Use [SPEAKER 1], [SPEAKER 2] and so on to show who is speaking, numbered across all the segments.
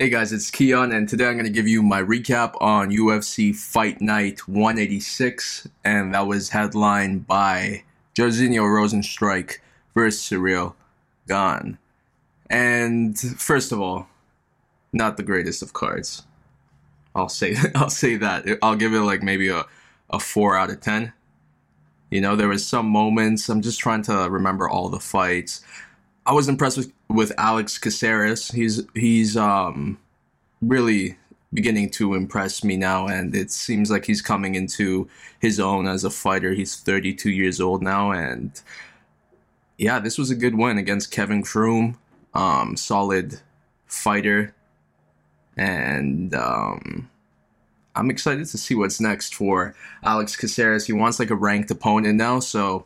[SPEAKER 1] Hey guys, it's Keon, and today I'm going to give you my recap on UFC Fight Night 186, and that was headlined by Jairzinho Rozenstruik versus Ciryl Gane. And first of all, not the greatest of cards. I'll say I'll say that. I'll give it like maybe a, a four out of ten. You know, there was some moments. I'm just trying to remember all the fights. I was impressed with, with Alex Caceres. He's he's um really beginning to impress me now, and it seems like he's coming into his own as a fighter. He's 32 years old now, and yeah, this was a good win against Kevin Croom. Um, solid fighter, and um, I'm excited to see what's next for Alex Caceres. He wants like a ranked opponent now, so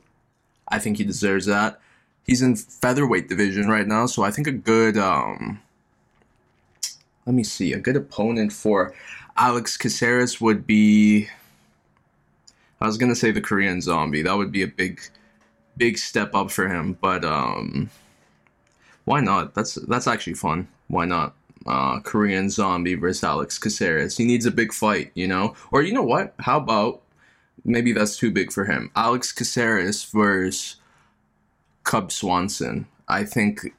[SPEAKER 1] I think he deserves that he's in featherweight division right now, so I think a good um let me see, a good opponent for Alex Caceres would be I was gonna say the Korean zombie. That would be a big big step up for him, but um why not? That's that's actually fun. Why not? Uh, Korean zombie versus Alex Caceres. He needs a big fight, you know? Or you know what? How about maybe that's too big for him. Alex Caceres versus Cub Swanson. I think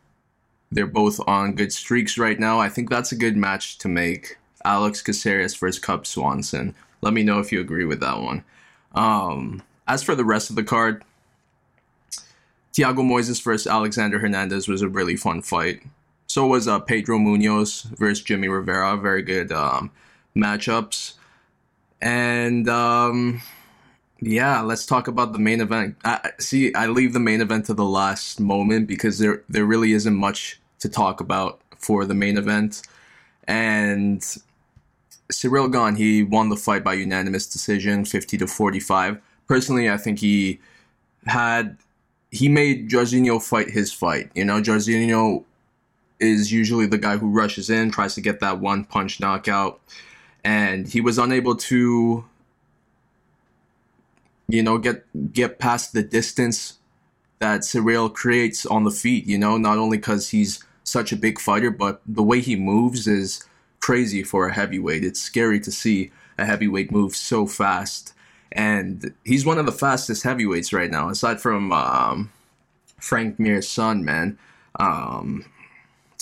[SPEAKER 1] they're both on good streaks right now. I think that's a good match to make. Alex Caceres versus Cub Swanson. Let me know if you agree with that one. Um, as for the rest of the card, Thiago Moises versus Alexander Hernandez was a really fun fight. So was uh, Pedro Munhoz versus Jimmie Rivera. Very good um, matchups. And um, yeah, let's talk about the main event. I, see, I leave the main event to the last moment because there there really isn't much to talk about for the main event. And Ciryl Gane, he won the fight by unanimous decision, 50 to 45. Personally, I think he had he made Jairzinho fight his fight. You know, Jairzinho is usually the guy who rushes in, tries to get that one punch knockout, and he was unable to you know, get get past the distance that Ciryl creates on the feet. You know, not only because he's such a big fighter, but the way he moves is crazy for a heavyweight. It's scary to see a heavyweight move so fast, and he's one of the fastest heavyweights right now, aside from um, Frank Mir's son, man. Um,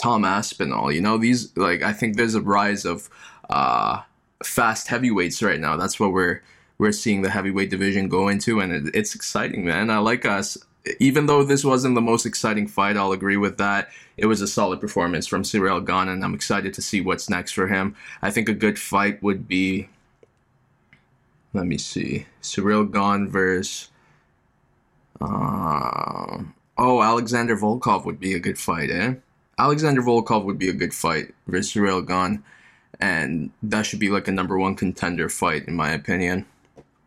[SPEAKER 1] Tom Aspinall, you know, these like I think there's a rise of uh, fast heavyweights right now. That's what we're we're seeing the heavyweight division go into, and it, it's exciting, man. I like us. Even though this wasn't the most exciting fight, I'll agree with that. It was a solid performance from Ciryl Gane, and I'm excited to see what's next for him. I think a good fight would be. Let me see. Ciryl Gane versus. Uh, oh, Alexander Volkov would be a good fight, eh? Alexander Volkov would be a good fight versus Gane, and that should be like a number one contender fight, in my opinion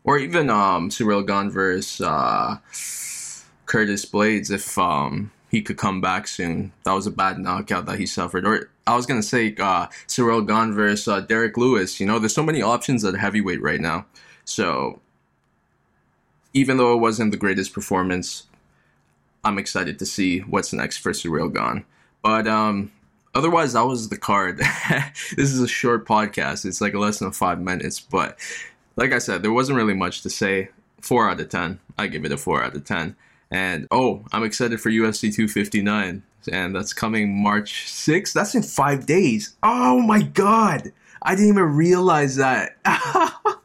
[SPEAKER 1] or even um, Ciryl Gane versus uh, Curtis Blaydes if um, he could come back soon. That was a bad knockout that he suffered. Or I was gonna say uh, Ciryl Gane versus uh, Derrick Lewis. You know, there's so many options at heavyweight right now. So even though it wasn't the greatest performance, I'm excited to see what's next for Ciryl Gane. But um, otherwise, that was the card. this is a short podcast. It's like less than five minutes, but like I said, there wasn't really much to say. Four out of ten. I give it a four out of ten. And oh, I'm excited for UFC 259, and that's coming March 6th. That's in five days. Oh my god, I didn't even realize that.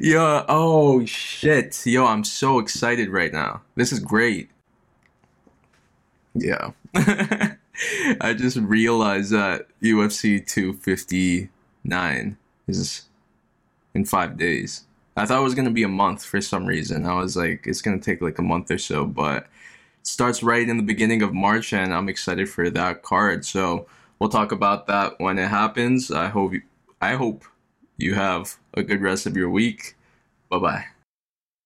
[SPEAKER 1] Yo, oh shit. Yo, I'm so excited right now. This is great. Yeah. I just realized that UFC 259 is in five days. I thought it was gonna be a month for some reason. I was like, it's gonna take like a month or so, but it starts right in the beginning of March, and I'm excited for that card. So we'll talk about that when it happens. I hope you, I hope you have a good rest of your week. Bye bye.